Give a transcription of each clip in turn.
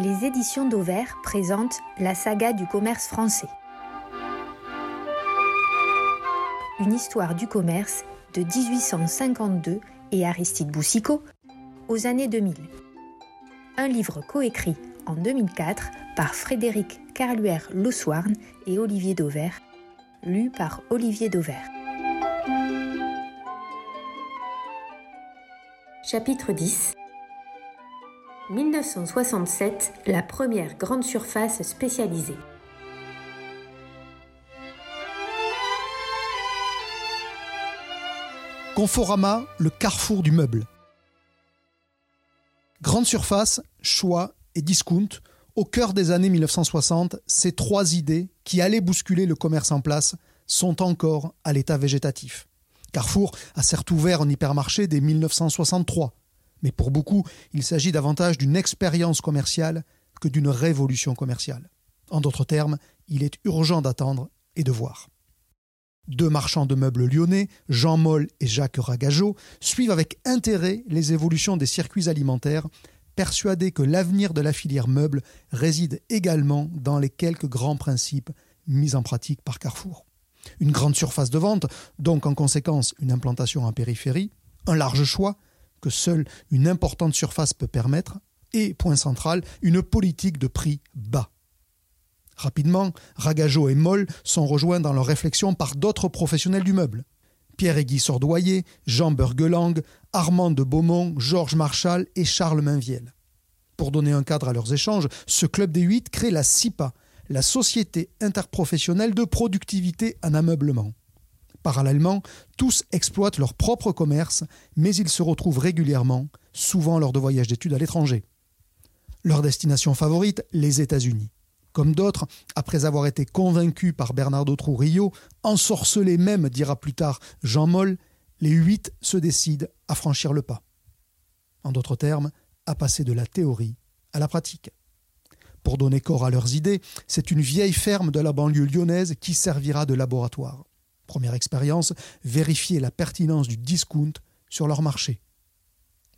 Les éditions d'Auvert présentent la saga du commerce français. Une histoire du commerce de 1852 et Aristide Boussicot aux années 2000. Un livre coécrit en 2004 par Frédéric Carluère Lossouarn et Olivier Dauvert, lu par Olivier Dauvert. Chapitre 10 1967, la première grande surface spécialisée. Conforama, le carrefour du meuble. Grande surface, choix et discount, au cœur des années 1960, ces trois idées qui allaient bousculer le commerce en place sont encore à l'état végétatif. Carrefour a certes ouvert un hypermarché dès 1963, mais pour beaucoup, il s'agit davantage d'une expérience commerciale que d'une révolution commerciale. En d'autres termes, il est urgent d'attendre et de voir. Deux marchands de meubles lyonnais, Jean Moll et Jacques Ragageau, suivent avec intérêt les évolutions des circuits alimentaires, persuadés que l'avenir de la filière meuble réside également dans les quelques grands principes mis en pratique par Carrefour. Une grande surface de vente, donc en conséquence une implantation en périphérie, un large choix, que seule une importante surface peut permettre, et, point central, une politique de prix bas. Rapidement, Ragageau et Moll sont rejoints dans leur réflexion par d'autres professionnels du meuble. Pierre et Guy Sordoyer, Jean Bergelang, Armand de Beaumont, Georges Marchal et Charles Mainviel. Pour donner un cadre à leurs échanges, ce club des huit crée la SIPA, la Société interprofessionnelle de productivité en ameublement. Parallèlement, tous exploitent leur propre commerce, mais ils se retrouvent régulièrement, souvent lors de voyages d'études à l'étranger. Leur destination favorite, les États-Unis. Comme d'autres, après avoir été convaincus par Bernardo Trujillo, ensorcelés même, dira plus tard Jean Moll, les huit se décident à franchir le pas. En d'autres termes, à passer de la théorie à la pratique. Pour donner corps à leurs idées, c'est une vieille ferme de la banlieue lyonnaise qui servira de laboratoire. Première expérience, vérifier la pertinence du discount sur leur marché.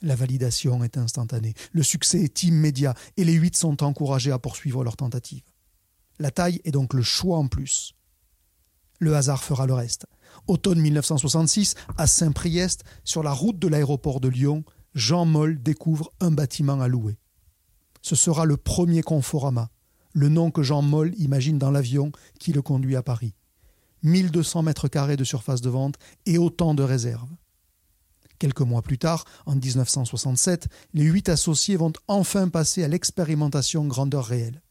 La validation est instantanée, le succès est immédiat et les huit sont encouragés à poursuivre leur tentative. La taille est donc le choix en plus. Le hasard fera le reste. Automne 1966, à Saint-Priest, sur la route de l'aéroport de Lyon, Jean Moll découvre un bâtiment à louer. Ce sera le premier Conforama, le nom que Jean Moll imagine dans l'avion qui le conduit à Paris. 1200 mètres carrés de surface de vente et autant de réserves. Quelques mois plus tard, en 1967, les huit associés vont enfin passer à l'expérimentation grandeur réelle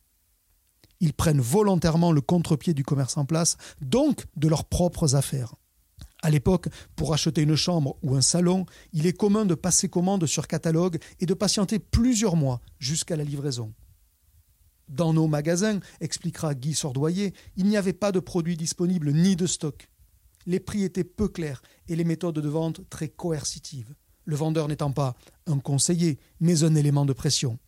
ils prennent volontairement le contre-pied du commerce en place, donc de leurs propres affaires. À l'époque, pour acheter une chambre ou un salon, il est commun de passer commande sur catalogue et de patienter plusieurs mois jusqu'à la livraison. Dans nos magasins, expliquera Guy Sordoyer, il n'y avait pas de produits disponibles ni de stock. Les prix étaient peu clairs et les méthodes de vente très coercitives, le vendeur n'étant pas un conseiller, mais un élément de pression.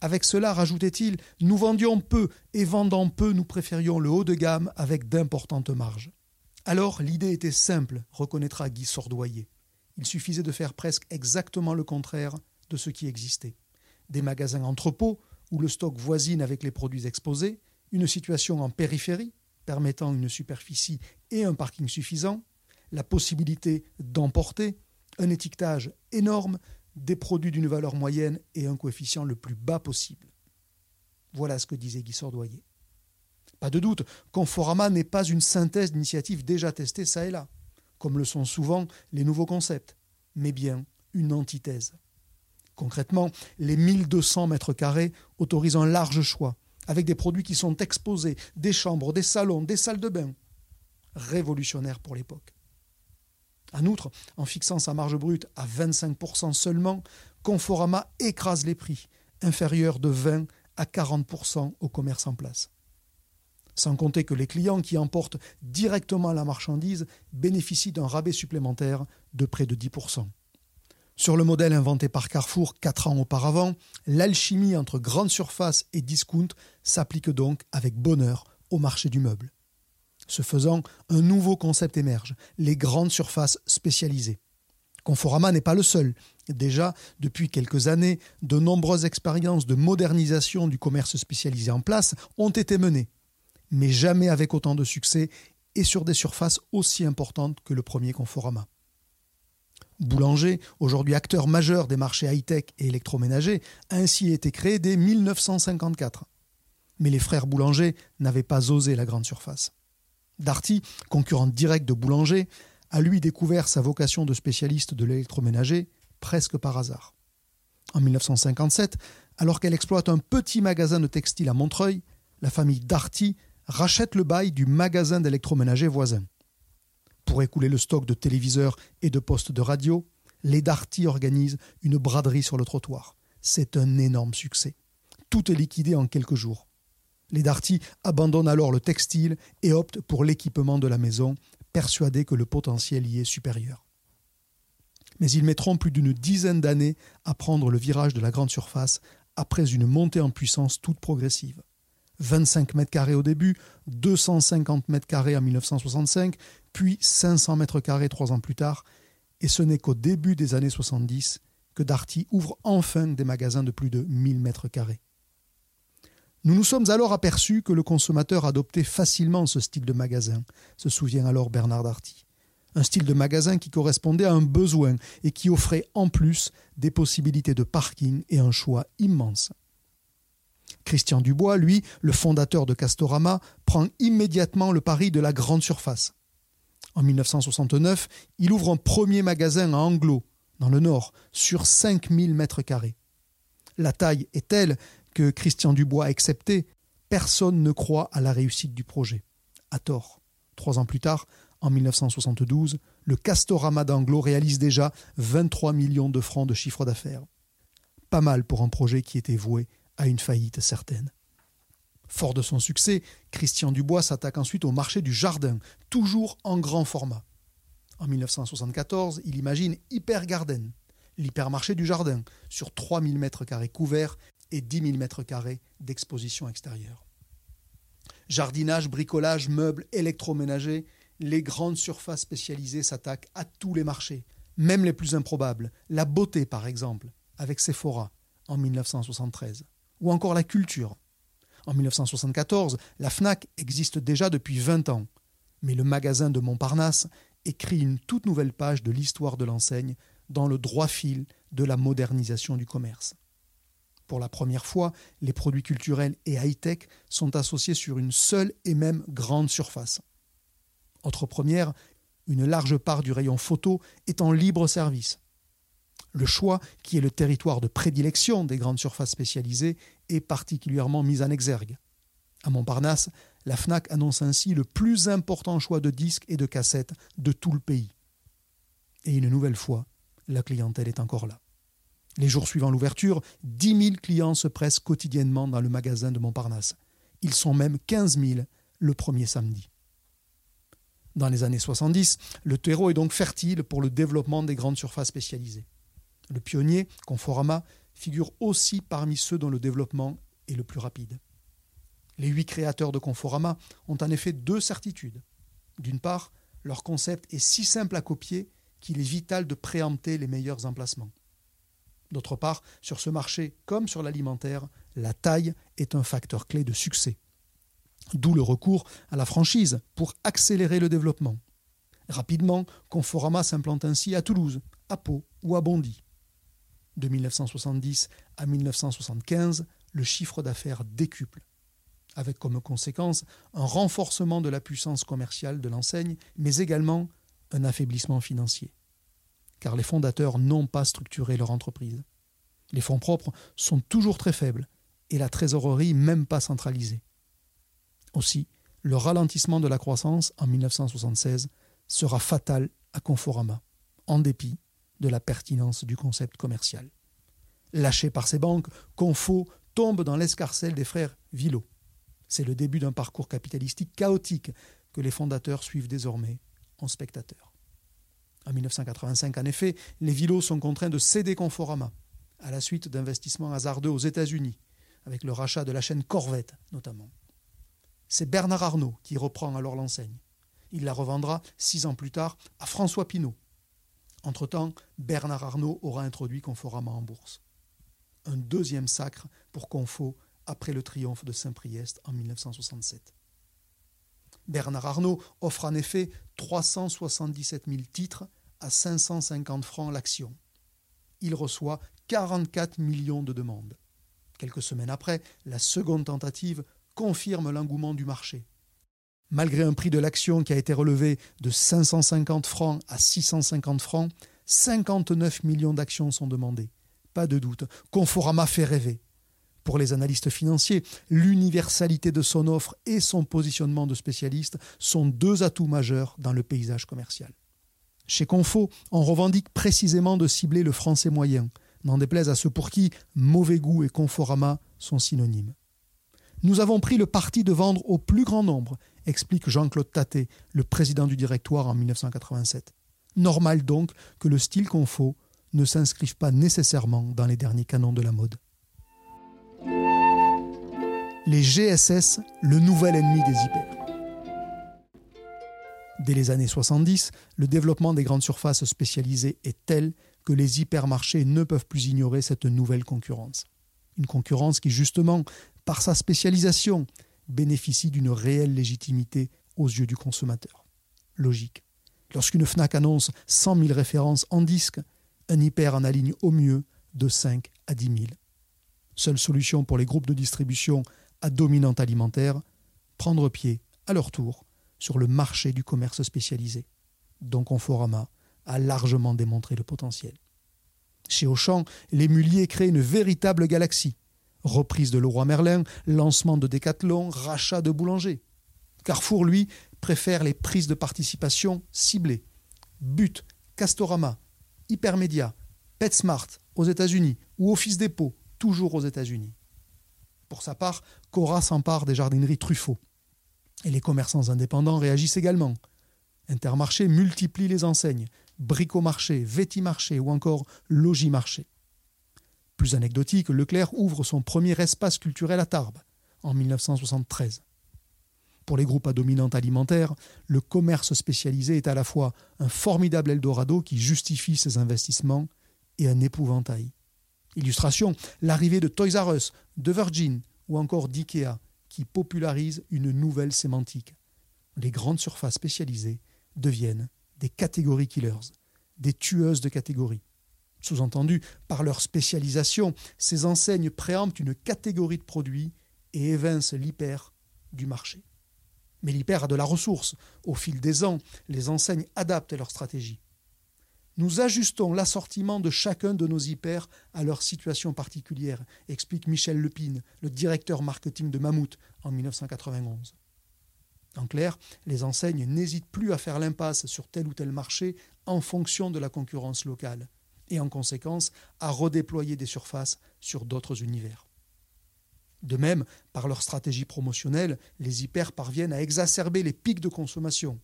Avec cela, rajoutait-il, nous vendions peu et vendant peu, nous préférions le haut de gamme avec d'importantes marges. Alors l'idée était simple, reconnaîtra Guy Sordoyer. Il suffisait de faire presque exactement le contraire de ce qui existait. Des magasins entrepôts, où le stock voisine avec les produits exposés, une situation en périphérie, permettant une superficie et un parking suffisant, la possibilité d'emporter, un étiquetage énorme, des produits d'une valeur moyenne et un coefficient le plus bas possible. Voilà ce que disait Guy Sordoyer. Pas de doute, Conforama n'est pas une synthèse d'initiatives déjà testées ça et là, comme le sont souvent les nouveaux concepts, mais bien une antithèse. Concrètement, les 1200 mètres carrés autorisent un large choix, avec des produits qui sont exposés, des chambres, des salons, des salles de bain. Révolutionnaire pour l'époque. En outre, en fixant sa marge brute à 25% seulement, Conforama écrase les prix, inférieurs de 20 à 40% au commerce en place. Sans compter que les clients qui emportent directement la marchandise bénéficient d'un rabais supplémentaire de près de 10%. Sur le modèle inventé par Carrefour quatre ans auparavant, l'alchimie entre grande surface et discount s'applique donc avec bonheur au marché du meuble. Ce faisant, un nouveau concept émerge, les grandes surfaces spécialisées. Conforama n'est pas le seul. Déjà, depuis quelques années, de nombreuses expériences de modernisation du commerce spécialisé en place ont été menées, mais jamais avec autant de succès et sur des surfaces aussi importantes que le premier Conforama. Boulanger, aujourd'hui acteur majeur des marchés high-tech et électroménagers, a ainsi été créé dès 1954. Mais les frères Boulanger n'avaient pas osé la grande surface. Darty, concurrent direct de Boulanger, a lui découvert sa vocation de spécialiste de l'électroménager presque par hasard. En 1957, alors qu'elle exploite un petit magasin de textile à Montreuil, la famille Darty rachète le bail du magasin d'électroménager voisin. Pour écouler le stock de téléviseurs et de postes de radio, les Darty organisent une braderie sur le trottoir. C'est un énorme succès. Tout est liquidé en quelques jours. Les Darty abandonnent alors le textile et optent pour l'équipement de la maison, persuadés que le potentiel y est supérieur. Mais ils mettront plus d'une dizaine d'années à prendre le virage de la grande surface après une montée en puissance toute progressive. 25 mètres carrés au début, 250 mètres carrés en 1965, puis 500 mètres carrés trois ans plus tard, et ce n'est qu'au début des années 70 que Darty ouvre enfin des magasins de plus de 1000 mètres carrés. Nous nous sommes alors aperçus que le consommateur adoptait facilement ce style de magasin, se souvient alors Bernard Darty. Un style de magasin qui correspondait à un besoin et qui offrait en plus des possibilités de parking et un choix immense. Christian Dubois, lui, le fondateur de Castorama, prend immédiatement le pari de la grande surface. En 1969, il ouvre un premier magasin à Anglo, dans le nord, sur 5000 mètres carrés. La taille est telle que Christian Dubois accepté, personne ne croit à la réussite du projet. À tort. Trois ans plus tard, en 1972, le Castorama d'Anglo réalise déjà 23 millions de francs de chiffre d'affaires. Pas mal pour un projet qui était voué à une faillite certaine. Fort de son succès, Christian Dubois s'attaque ensuite au marché du jardin, toujours en grand format. En 1974, il imagine Hyper Garden, l'hypermarché du jardin, sur 3000 mètres carrés couverts et 10 000 mètres carrés d'exposition extérieure. Jardinage, bricolage, meubles, électroménager, les grandes surfaces spécialisées s'attaquent à tous les marchés, même les plus improbables. La beauté, par exemple, avec Sephora en 1973 ou encore la culture. En 1974, la FNAC existe déjà depuis 20 ans, mais le magasin de Montparnasse écrit une toute nouvelle page de l'histoire de l'enseigne dans le droit fil de la modernisation du commerce. Pour la première fois, les produits culturels et high-tech sont associés sur une seule et même grande surface. Autre première, une large part du rayon photo est en libre service. Le choix, qui est le territoire de prédilection des grandes surfaces spécialisées, est particulièrement mis en exergue. À Montparnasse, la FNAC annonce ainsi le plus important choix de disques et de cassettes de tout le pays. Et une nouvelle fois, la clientèle est encore là. Les jours suivant l'ouverture, 10 000 clients se pressent quotidiennement dans le magasin de Montparnasse. Ils sont même 15 000 le premier samedi. Dans les années 70, le terreau est donc fertile pour le développement des grandes surfaces spécialisées. Le pionnier, Conforama, figure aussi parmi ceux dont le développement est le plus rapide. Les huit créateurs de Conforama ont en effet deux certitudes. D'une part, leur concept est si simple à copier qu'il est vital de préempter les meilleurs emplacements. D'autre part, sur ce marché comme sur l'alimentaire, la taille est un facteur clé de succès. D'où le recours à la franchise pour accélérer le développement. Rapidement, Conforama s'implante ainsi à Toulouse, à Pau ou à Bondy de 1970 à 1975, le chiffre d'affaires décuple, avec comme conséquence un renforcement de la puissance commerciale de l'enseigne, mais également un affaiblissement financier. Car les fondateurs n'ont pas structuré leur entreprise. Les fonds propres sont toujours très faibles et la trésorerie même pas centralisée. Aussi, le ralentissement de la croissance en 1976 sera fatal à Conforama, en dépit de la pertinence du concept commercial. Lâché par ses banques, Confo tombe dans l'escarcelle des frères Villot. C'est le début d'un parcours capitalistique chaotique que les fondateurs suivent désormais en spectateurs. En 1985, en effet, les Villot sont contraints de céder Conforama, à la suite d'investissements hasardeux aux États-Unis, avec le rachat de la chaîne Corvette notamment. C'est Bernard Arnault qui reprend alors l'enseigne. Il la revendra six ans plus tard à François Pinault, Entre-temps, Bernard Arnault aura introduit Conforama en bourse. Un deuxième sacre pour Confo après le triomphe de Saint-Priest en 1967. Bernard Arnault offre en effet 377 000 titres à 550 francs l'action. Il reçoit 44 millions de demandes. Quelques semaines après, la seconde tentative confirme l'engouement du marché. Malgré un prix de l'action qui a été relevé de 550 francs à 650 francs, 59 millions d'actions sont demandées. Pas de doute, Conforama fait rêver. Pour les analystes financiers, l'universalité de son offre et son positionnement de spécialiste sont deux atouts majeurs dans le paysage commercial. Chez Confo, on revendique précisément de cibler le français moyen, n'en déplaise à ceux pour qui mauvais goût et Conforama sont synonymes. Nous avons pris le parti de vendre au plus grand nombre, explique Jean-Claude Taté, le président du directoire en 1987. Normal donc que le style Confo ne s'inscrive pas nécessairement dans les derniers canons de la mode. Les GSS, le nouvel ennemi des hyper. Dès les années 70, le développement des grandes surfaces spécialisées est tel que les hypermarchés ne peuvent plus ignorer cette nouvelle concurrence. Une concurrence qui, justement, par sa spécialisation, bénéficie d'une réelle légitimité aux yeux du consommateur. Logique. Lorsqu'une FNAC annonce 100 000 références en disque, un hyper en aligne au mieux de 5 à 10 000. Seule solution pour les groupes de distribution à dominante alimentaire, prendre pied, à leur tour, sur le marché du commerce spécialisé, dont Conforama a largement démontré le potentiel. Chez Auchan, les muliers créent une véritable galaxie. Reprise de Leroy Merlin, lancement de Decathlon, rachat de boulanger. Carrefour, lui, préfère les prises de participation ciblées. But, Castorama, Hypermedia, PetSmart aux États-Unis ou Office Dépôt, toujours aux États-Unis. Pour sa part, Cora s'empare des jardineries Truffaut. Et les commerçants indépendants réagissent également. Intermarché multiplie les enseignes, Bricomarché, Vétimarché ou encore Logimarché. Plus anecdotique, Leclerc ouvre son premier espace culturel à Tarbes en 1973. Pour les groupes à dominante alimentaire, le commerce spécialisé est à la fois un formidable Eldorado qui justifie ses investissements et un épouvantail. Illustration, l'arrivée de Toys R Us, de Virgin ou encore d'IKEA qui popularise une nouvelle sémantique. Les grandes surfaces spécialisées deviennent des catégories killers, des tueuses de catégories. Sous-entendu, par leur spécialisation, ces enseignes préemptent une catégorie de produits et évincent l'hyper du marché. Mais l'hyper a de la ressource. Au fil des ans, les enseignes adaptent leur stratégie. Nous ajustons l'assortiment de chacun de nos hyper à leur situation particulière, explique Michel Lepine, le directeur marketing de Mammouth en 1991. En clair, les enseignes n'hésitent plus à faire l'impasse sur tel ou tel marché en fonction de la concurrence locale, et en conséquence à redéployer des surfaces sur d'autres univers. De même, par leur stratégie promotionnelle, les hyper parviennent à exacerber les pics de consommation.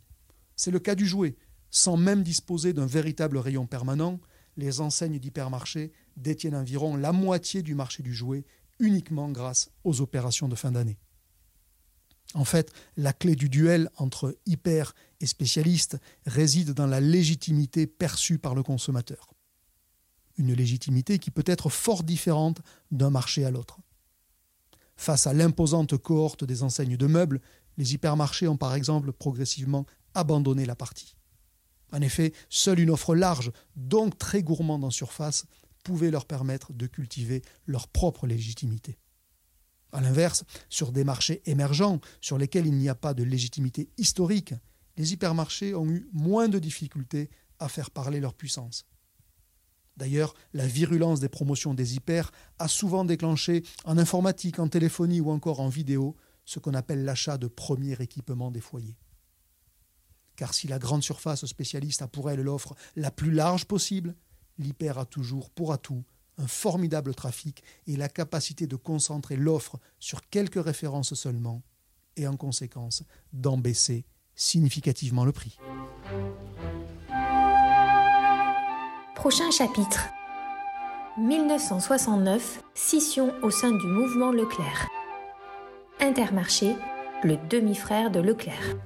C'est le cas du jouet, sans même disposer d'un véritable rayon permanent, les enseignes d'hypermarchés détiennent environ la moitié du marché du jouet uniquement grâce aux opérations de fin d'année. En fait, la clé du duel entre hyper et spécialiste réside dans la légitimité perçue par le consommateur. Une légitimité qui peut être fort différente d'un marché à l'autre. Face à l'imposante cohorte des enseignes de meubles, les hypermarchés ont par exemple progressivement abandonné la partie. En effet, seule une offre large, donc très gourmande en surface, pouvait leur permettre de cultiver leur propre légitimité. A l'inverse, sur des marchés émergents sur lesquels il n'y a pas de légitimité historique, les hypermarchés ont eu moins de difficultés à faire parler leur puissance. D'ailleurs, la virulence des promotions des hyper a souvent déclenché en informatique, en téléphonie ou encore en vidéo ce qu'on appelle l'achat de premier équipement des foyers car si la grande surface spécialiste a pour elle l'offre la plus large possible, l'hyper a toujours pour atout un formidable trafic et la capacité de concentrer l'offre sur quelques références seulement, et en conséquence d'en baisser significativement le prix. Prochain chapitre 1969, scission au sein du mouvement Leclerc. Intermarché, le demi-frère de Leclerc.